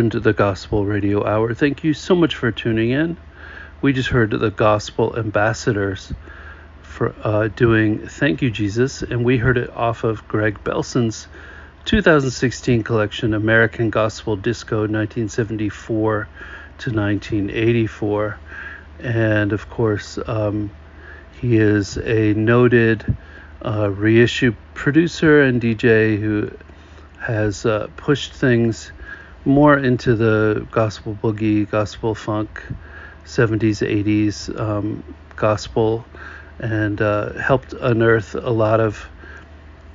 scorned the Gospel Radio Hour. Thank you so much for tuning in. We just heard the Gospel Ambassadors for uh, doing "Thank You Jesus," and we heard it off of Greg Belson's 2016 collection, American Gospel Disco 1974 to 1984, and of course, um, he is a noted uh, reissue producer and DJ who has uh, pushed things more into the gospel boogie, gospel funk, 70s, 80s um, gospel, and uh, helped unearth a lot of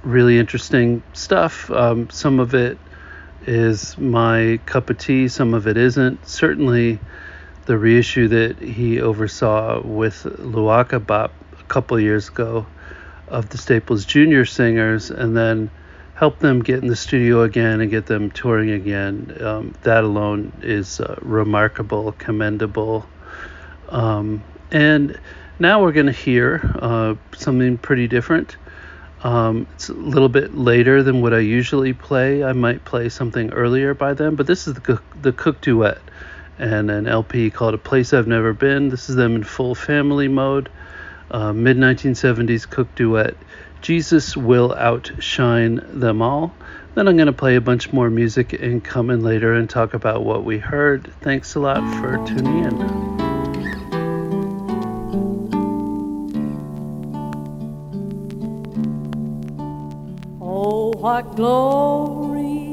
really interesting stuff. Um, some of it is my cup of tea, some of it isn't. Certainly, the reissue that he oversaw with Luaka Bop a couple years ago of the Staples Junior singers, and then help them get in the studio again and get them touring again. Um, that alone is uh, remarkable, commendable. Um, and now we're going to hear uh, something pretty different. Um, it's a little bit later than what I usually play. I might play something earlier by them, but this is the, Cook- the Cook Duet and an LP called A Place I've Never Been. This is them in full family mode. Uh, Mid 1970s Cook Duet. Jesus will outshine them all. Then I'm going to play a bunch more music and come in later and talk about what we heard. Thanks a lot for tuning in. Oh, what glory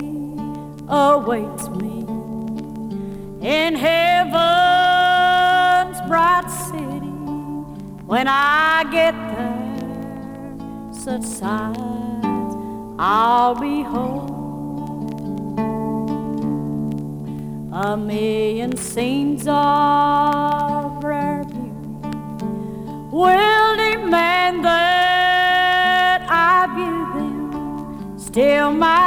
awaits me in heaven's bright city when I get there. Such sights I'll be behold. A million scenes of rare beauty will demand that I view them. Still, my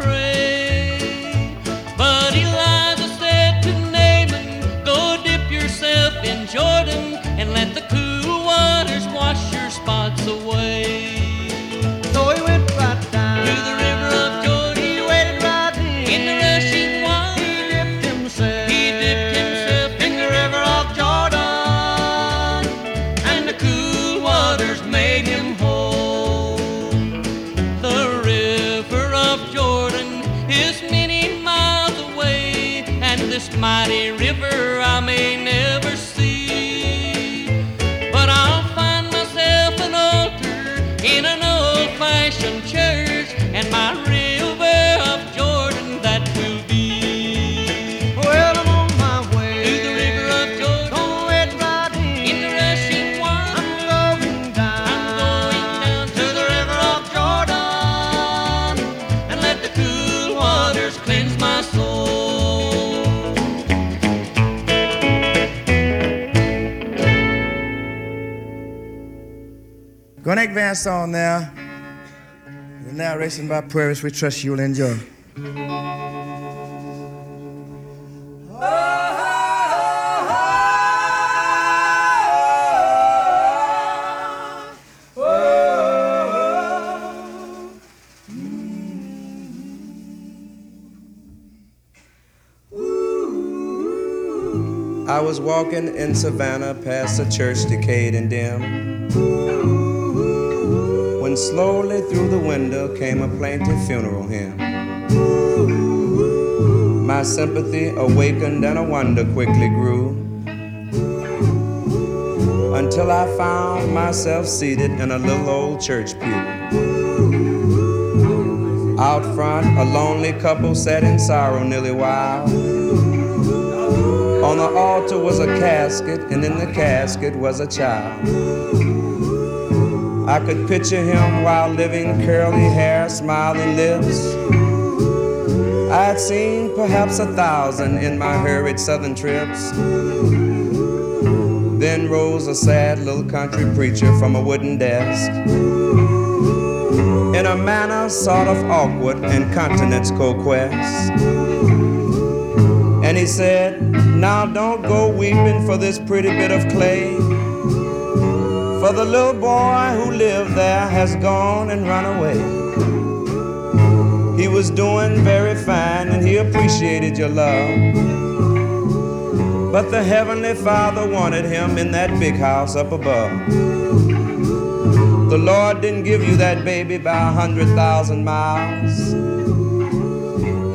pray. Gonna advance on now. The narration by Purvis, we trust you'll enjoy. I was walking in Savannah past a church decayed and dim. Slowly through the window came a plaintive funeral hymn. My sympathy awakened and a wonder quickly grew. Until I found myself seated in a little old church pew. Out front, a lonely couple sat in sorrow nearly wild. On the altar was a casket, and in the casket was a child. I could picture him while living curly hair, smiling lips. I had seen perhaps a thousand in my hurried southern trips. Then rose a sad little country preacher from a wooden desk. In a manner sort of awkward and continents co-quest. And he said, Now don't go weeping for this pretty bit of clay. For the little boy who lived there has gone and run away. He was doing very fine and he appreciated your love. But the Heavenly Father wanted him in that big house up above. The Lord didn't give you that baby by a hundred thousand miles.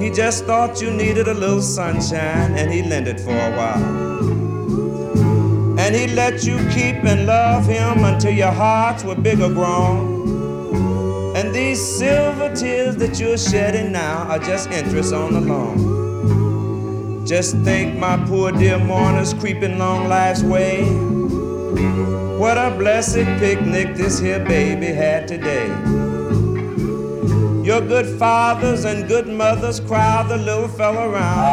He just thought you needed a little sunshine and he lent it for a while. And he let you keep and love him until your hearts were bigger grown. And these silver tears that you're shedding now are just interest on the loan. Just think, my poor dear mourners creeping long life's way. What a blessed picnic this here baby had today. Your good fathers and good mothers crowd the little fella around.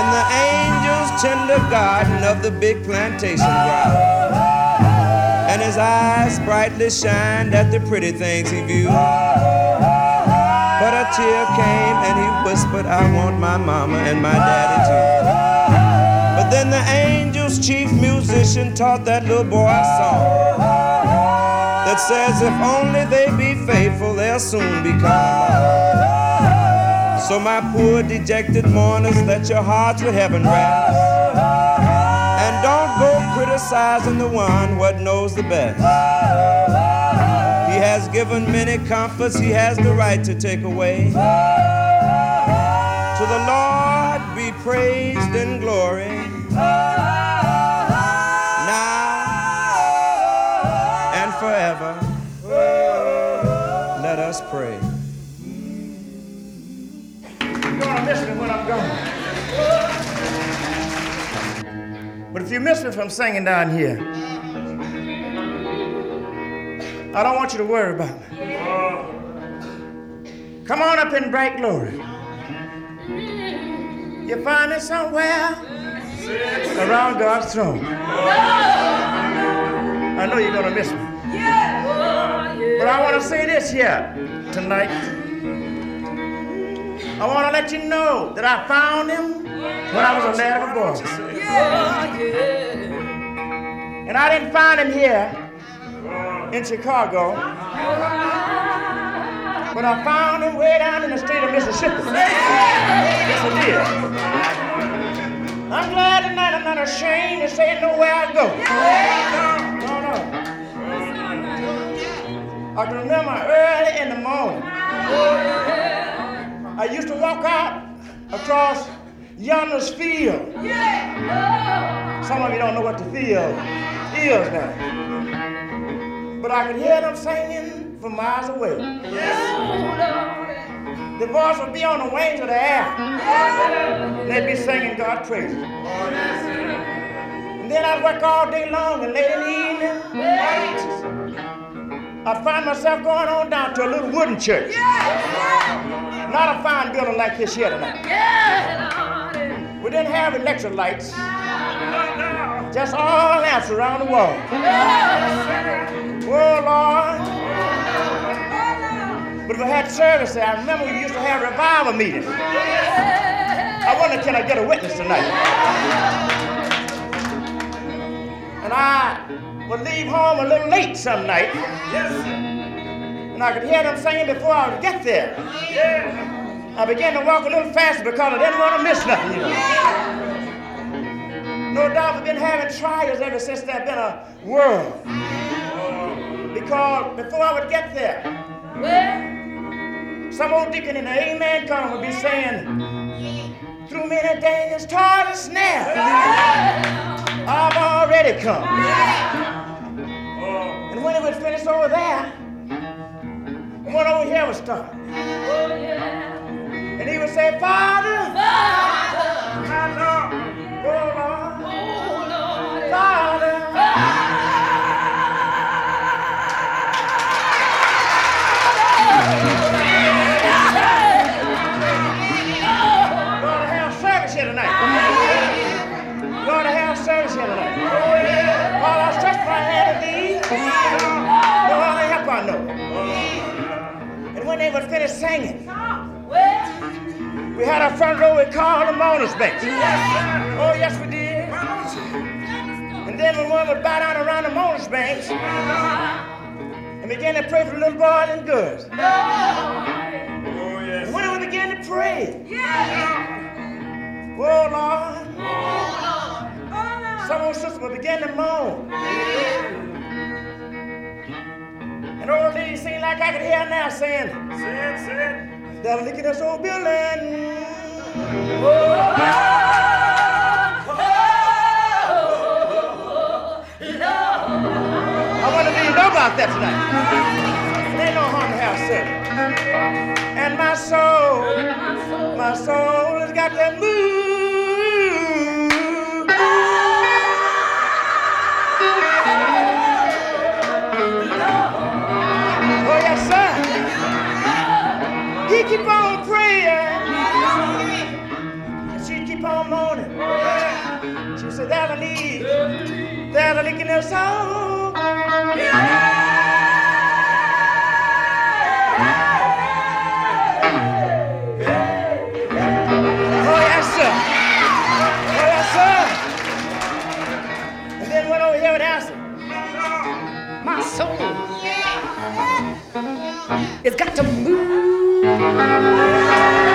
In the angel's tender garden of the big plantation ground. And his eyes brightly shined at the pretty things he viewed. But a tear came and he whispered, I want my mama and my daddy too. But then the angel's chief musician taught that little boy a song that says if only they be faithful, they'll soon become one. So my poor dejected mourners, let your hearts with heaven rest. And don't go criticizing the one what knows the best. He has given many comforts he has the right to take away. To the Lord be praised miss me when I'm gone. But if you miss me from singing down here, I don't want you to worry about me. Come on up in bright glory. You find me somewhere around God's throne. I know you're gonna miss me. But I want to say this here tonight. I want to let you know that I found him when I was a lad of a boy. And I didn't find him here in Chicago, but I found him way down in the state of Mississippi. Yes, I did. I'm glad tonight I'm not ashamed to say nowhere I go. No, no. I can remember early in the morning. I used to walk out across yonder's field. Some of you don't know what the field is now. But I could hear them singing from miles away. The voice would be on the wings of the air. They'd be singing God praise. Oh, and then I'd work all day long and late in the evening. I'd find myself going on down to a little wooden church. Not a fine building like this here tonight. We didn't have electric lights. Just all lamps around the wall. Oh, Lord. But if we had service there, I remember we used to have revival meetings. I wonder, can I get a witness tonight? And I would leave home a little late some night. And I could hear them singing before I would get there. I began to walk a little faster because I didn't want to miss nothing. No doubt we've been having trials ever since there's been a world. Because before I would get there, some old deacon in the Amen column would be saying, through many dangers, toil and snare, I've already come. And when it was finished over there, one over here would start. And he would say, Father, my Lord, oh When they singing, we had a front row we called the mourners bench. Oh, yes, we did. And then when one would bow down around the mourners bench and begin to pray for the little boys and girls. And when we began to pray, oh, Lord, some old sister would begin to moan. And old lady seemed like I could hear now saying, They'll look at this old building. You know about that tonight. They know harm to have service. And my soul, my soul has got to move. Keep on praying. And she keep on moaning. She said, there's a leak. There's a leak in her soul. Oh, sir. Oh. It's got to move. Thank you.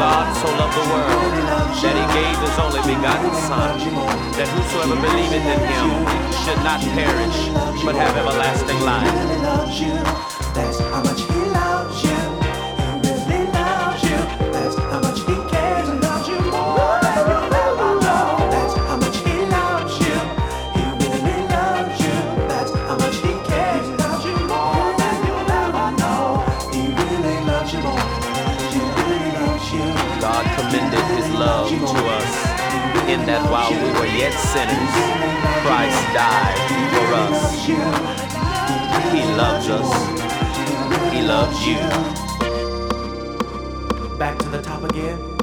God so loved the world that he gave his only begotten Son, that whosoever believeth in him should not perish, but have everlasting life. sinners, Christ died for us. He loves us. He loves you. Back to the top again.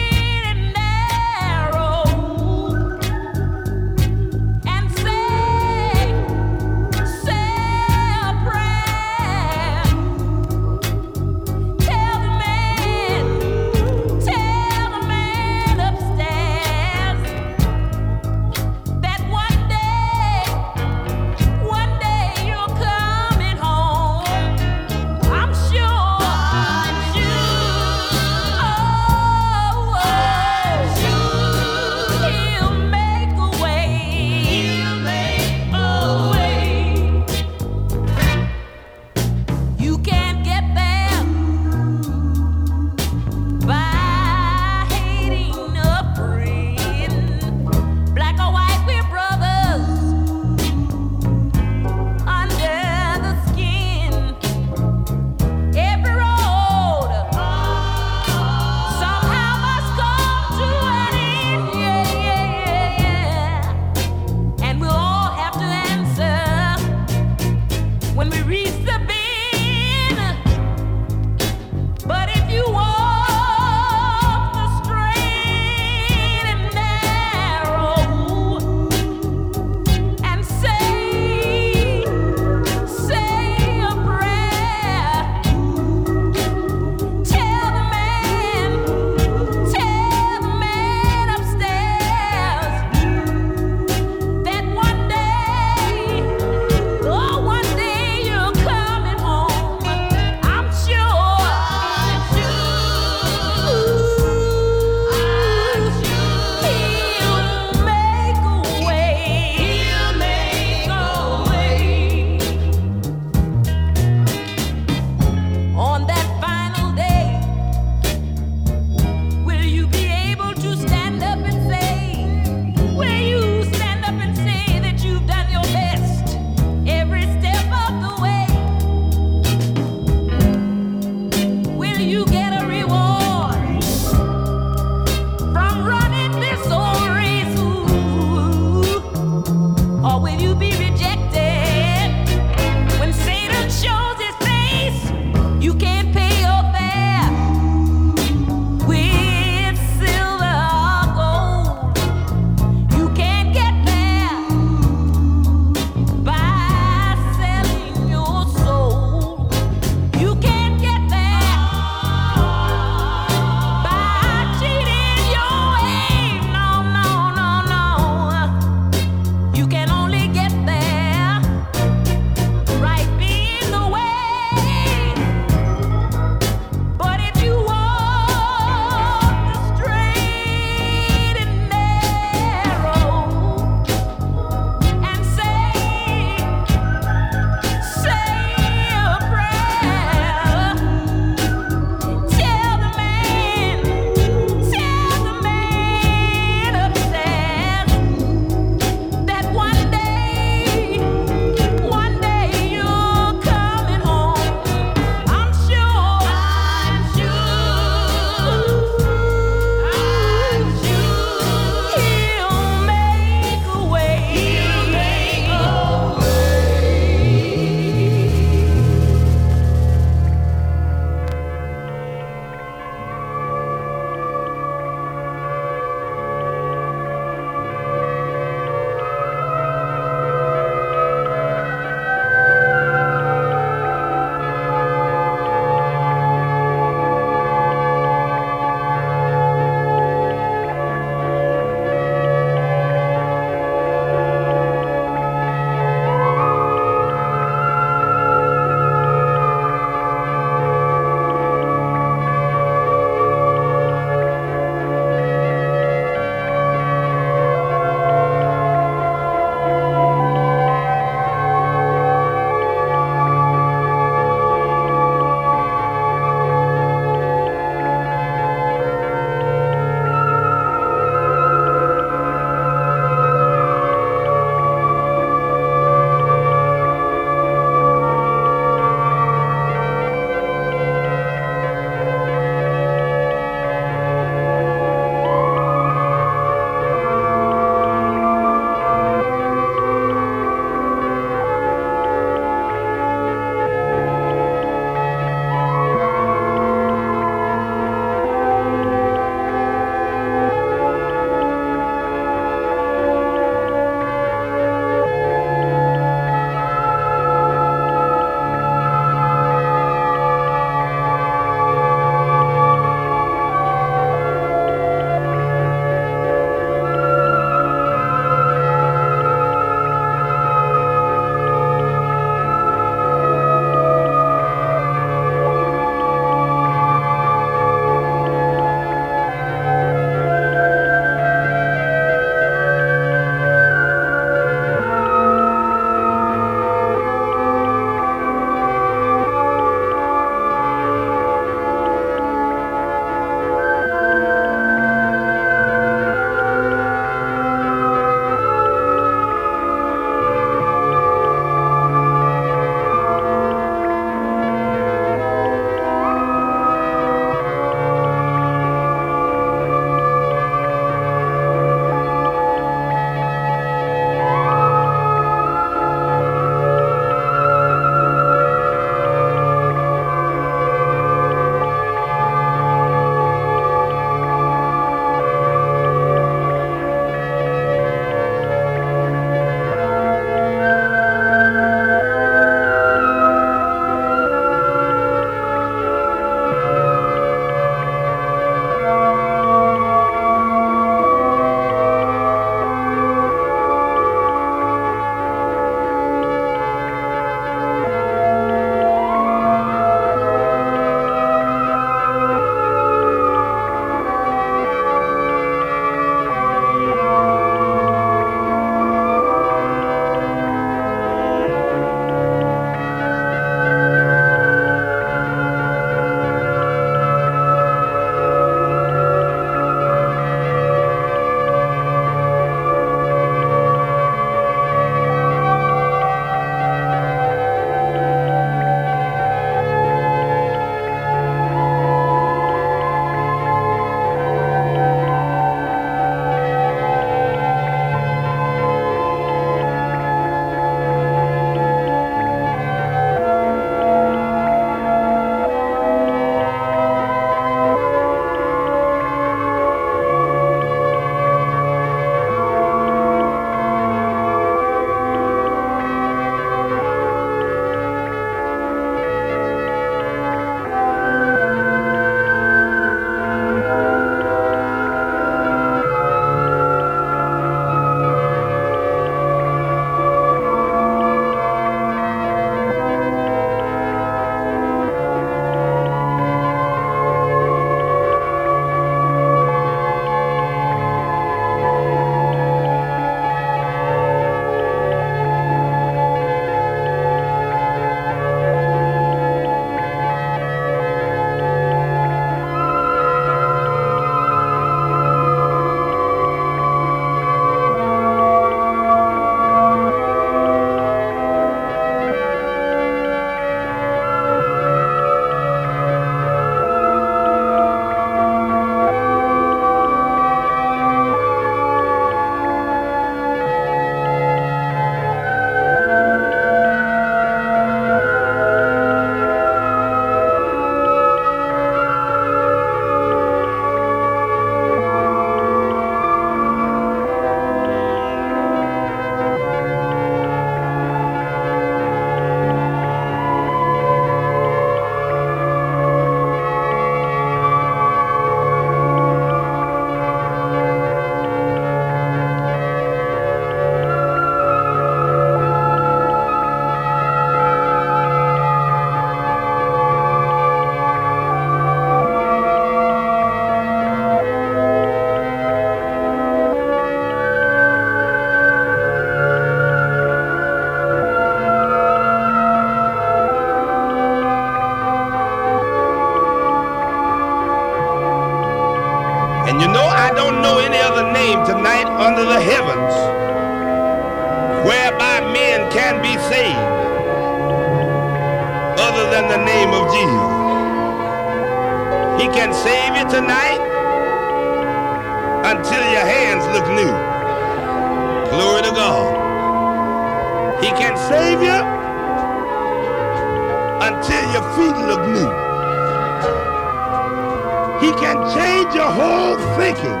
Whole thinking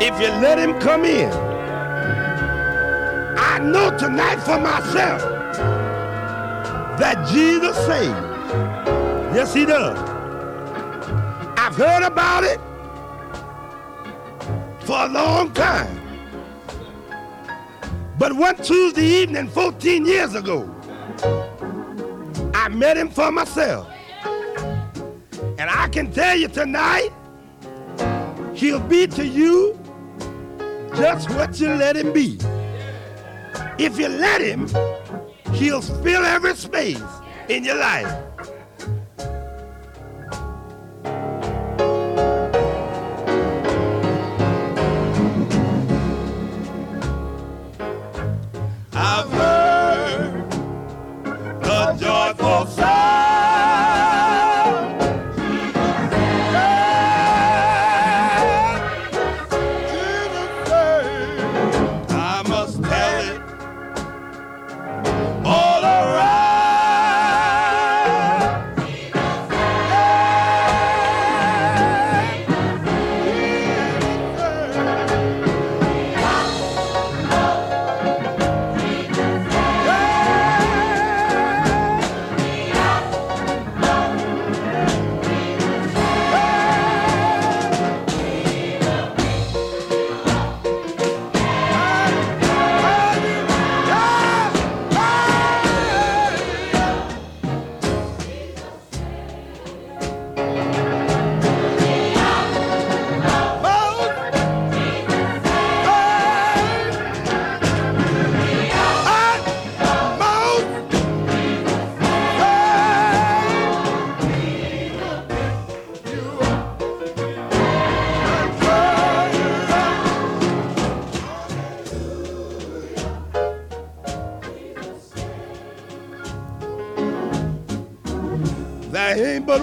if you let him come in. I know tonight for myself that Jesus saves. Yes, he does. I've heard about it for a long time. But one Tuesday evening 14 years ago, I met him for myself. And I can tell you tonight, he'll be to you just what you let him be. If you let him, he'll fill every space in your life.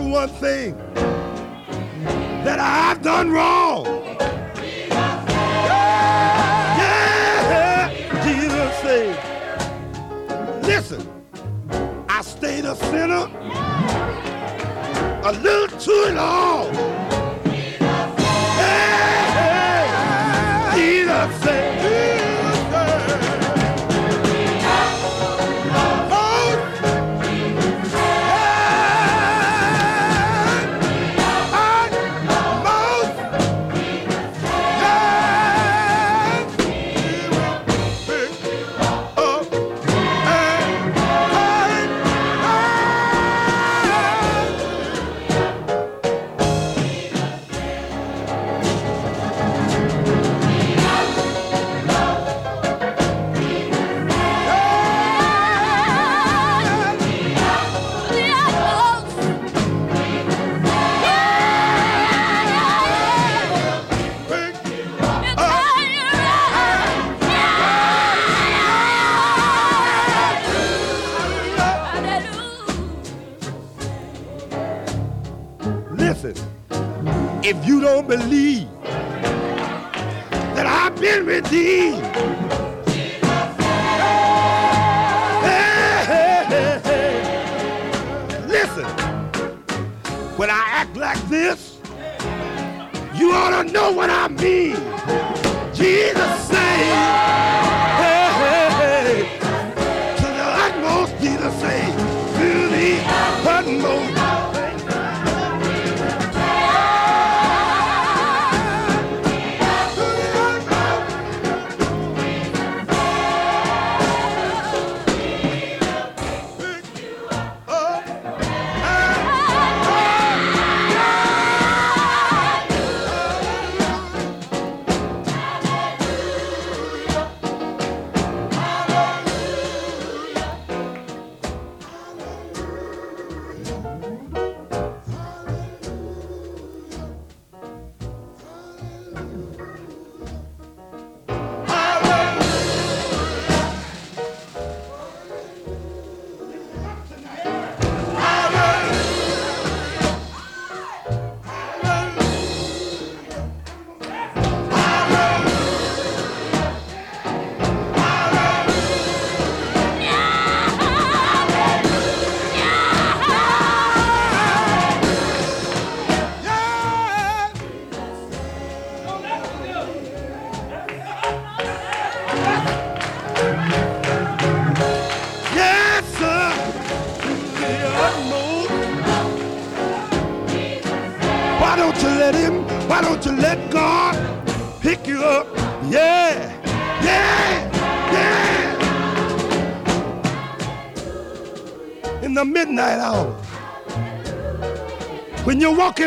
One thing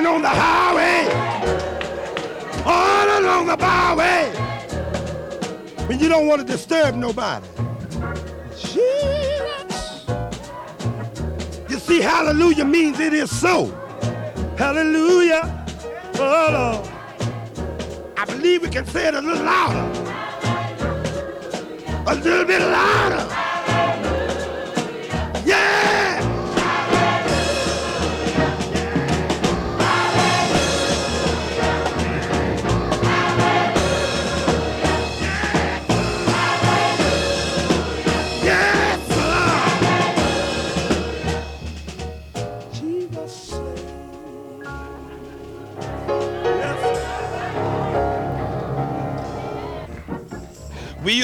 on the highway, all along the byway, when you don't want to disturb nobody. Jesus. You see, hallelujah means it is so. Hallelujah. Oh, Lord. I believe we can say it a little louder. A little bit louder.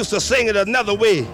Used to sing it another way.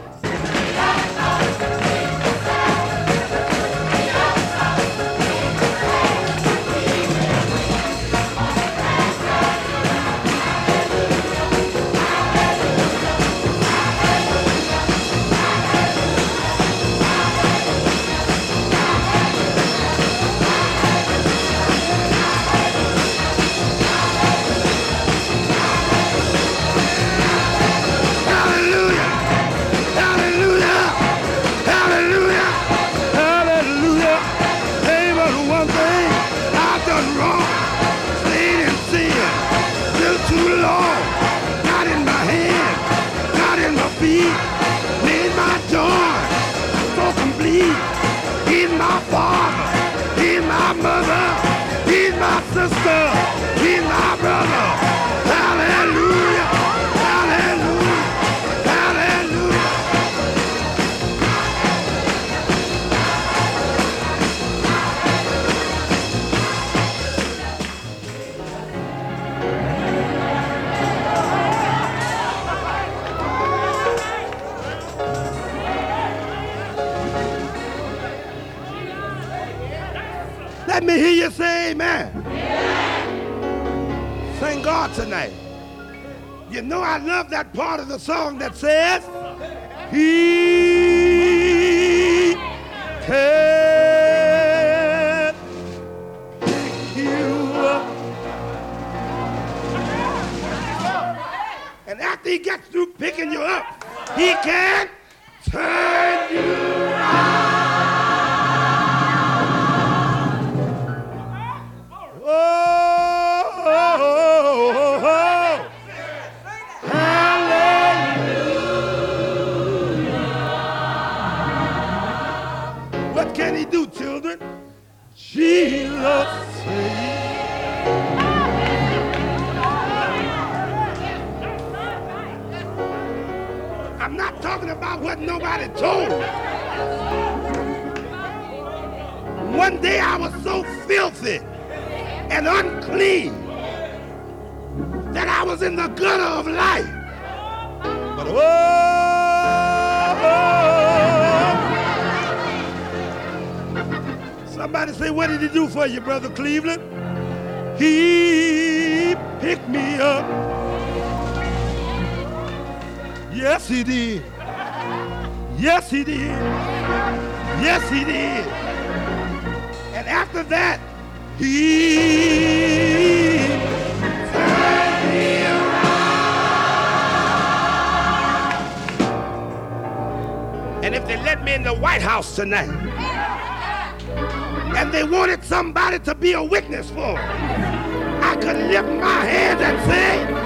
Talking about what nobody told me. One day I was so filthy and unclean that I was in the gutter of life. But oh, somebody say, what did he do for you, brother Cleveland? He picked me up. Yes, he did. Yes, he did. Yes, he did. And after that, he turned me around. And if they let me in the White House tonight, and they wanted somebody to be a witness for, I could lift my hands and say,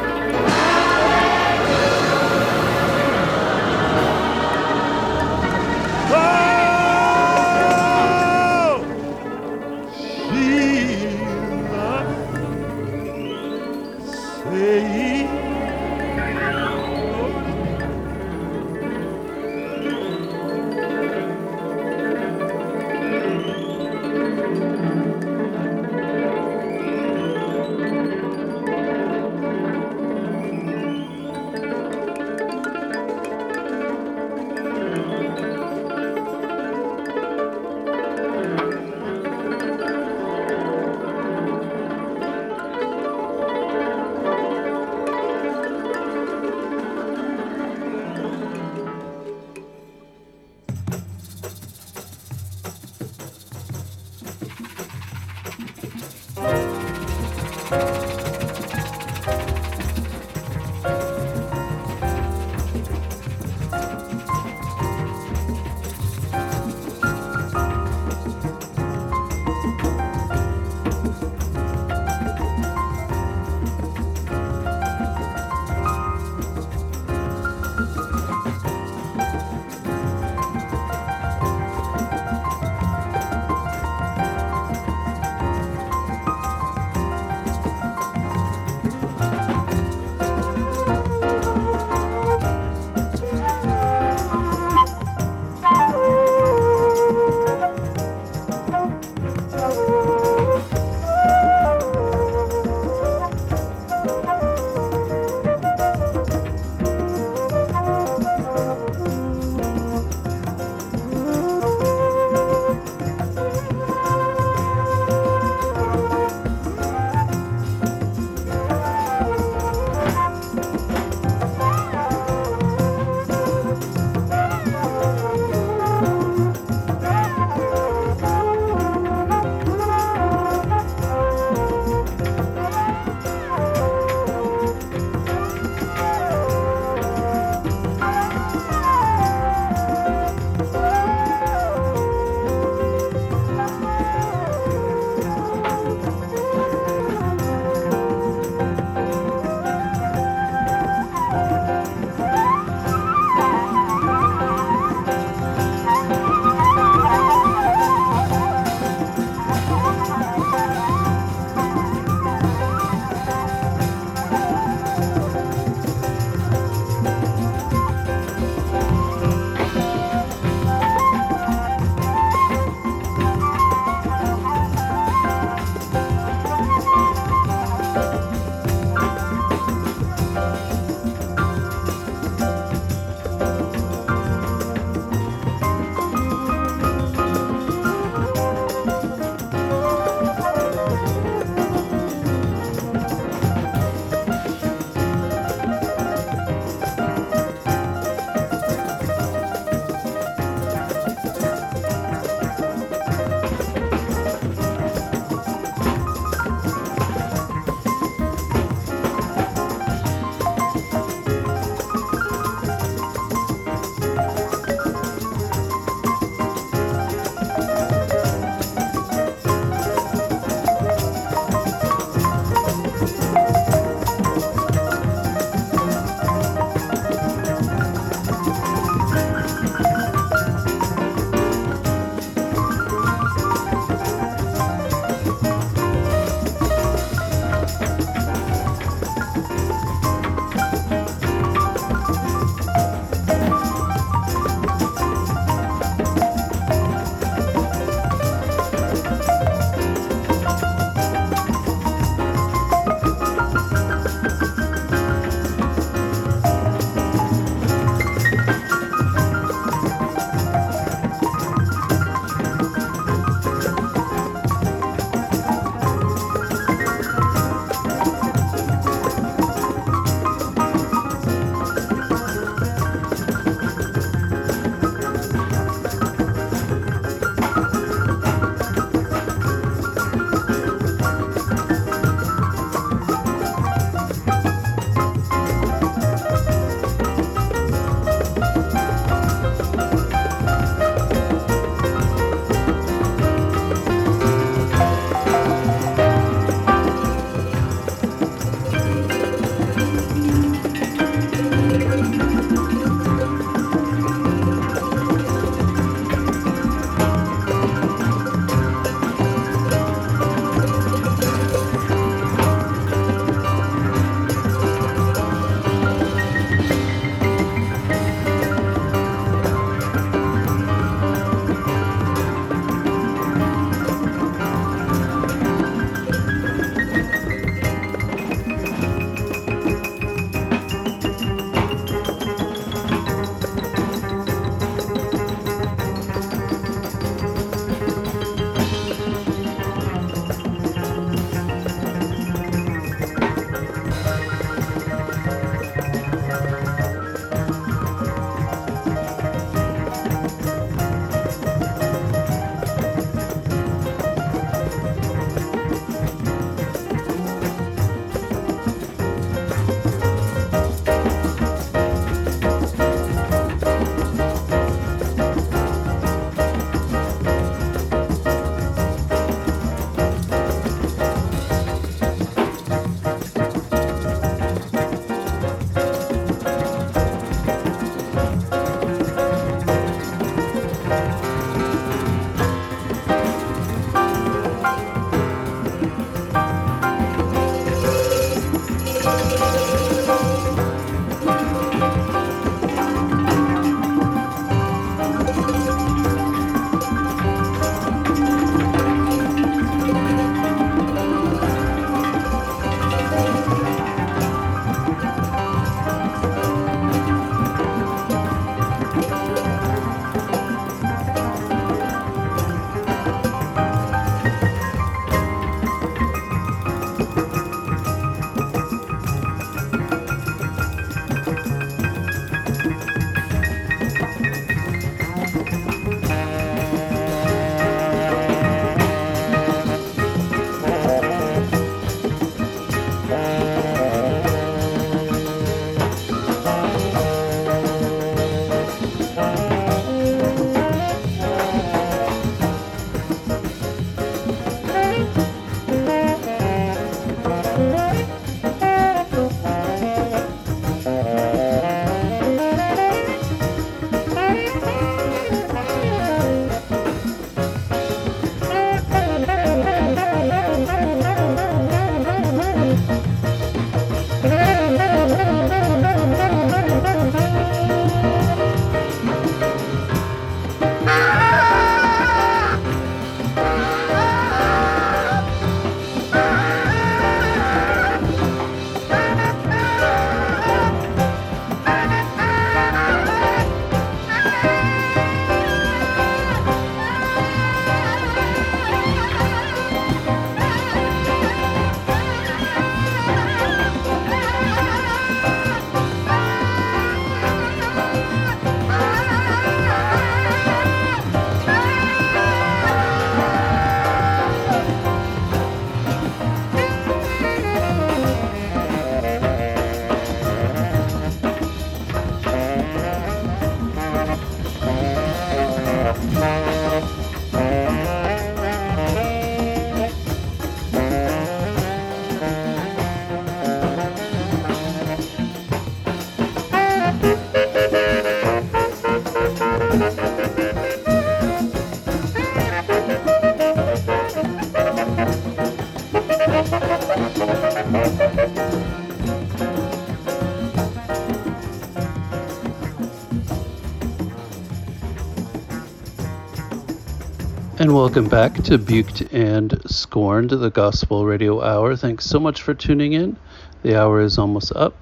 Welcome back to Buked and Scorned, the Gospel Radio Hour. Thanks so much for tuning in. The hour is almost up.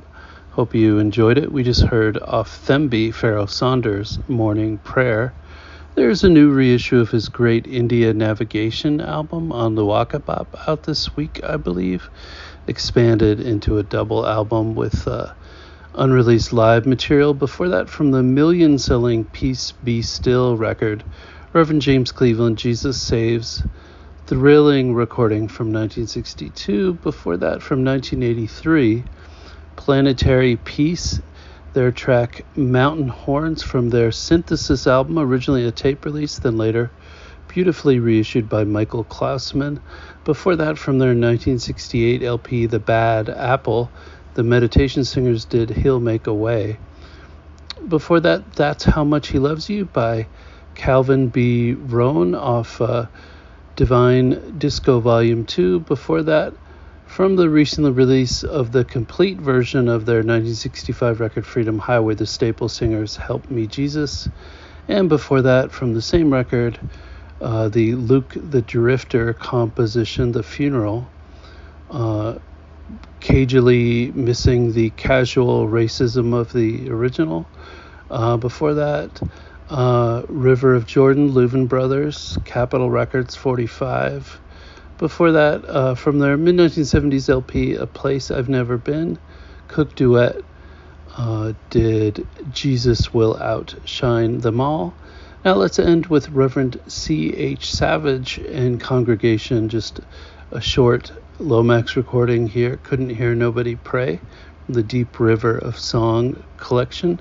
Hope you enjoyed it. We just heard off Thembi, Pharoah Sanders' Morning Prayer. There's a new reissue of his great India Navigation album on the Bop out this week, I believe. Expanded into a double album with uh, unreleased live material. Before that, from the million selling Peace Be Still record, Reverend James Cleveland, Jesus Saves. Thrilling recording from 1962. Before that, from 1983, Planetary Peace, their track Mountain Horns from their Synthesis album, originally a tape release, then later beautifully reissued by Michael Klausman. Before that, from their 1968 LP, The Bad Apple, the Meditation Singers did He'll Make a Way. Before that, That's How Much He Loves You by Calvin B. Rhone off uh, Divine Disco Volume 2. Before that, from the recent release of the complete version of their 1965 record Freedom Highway, the Staple Singers Help Me Jesus. And before that, from the same record, uh, the Luke the Drifter composition, The Funeral, uh, cagily missing the casual racism of the original. Uh, before that, uh, River of Jordan, Louvin Brothers, Capitol Records 45. Before that, uh, from their mid 1970s LP, A Place I've Never Been, Cook Duet uh, did Jesus Will Outshine Them All. Now let's end with Reverend C.H. Savage and Congregation, just a short Lomax recording here. Couldn't Hear Nobody Pray, the Deep River of Song collection.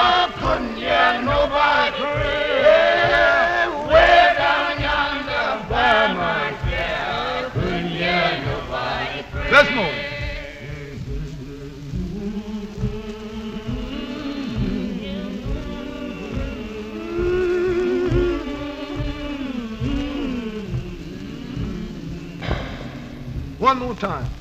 move. One more time.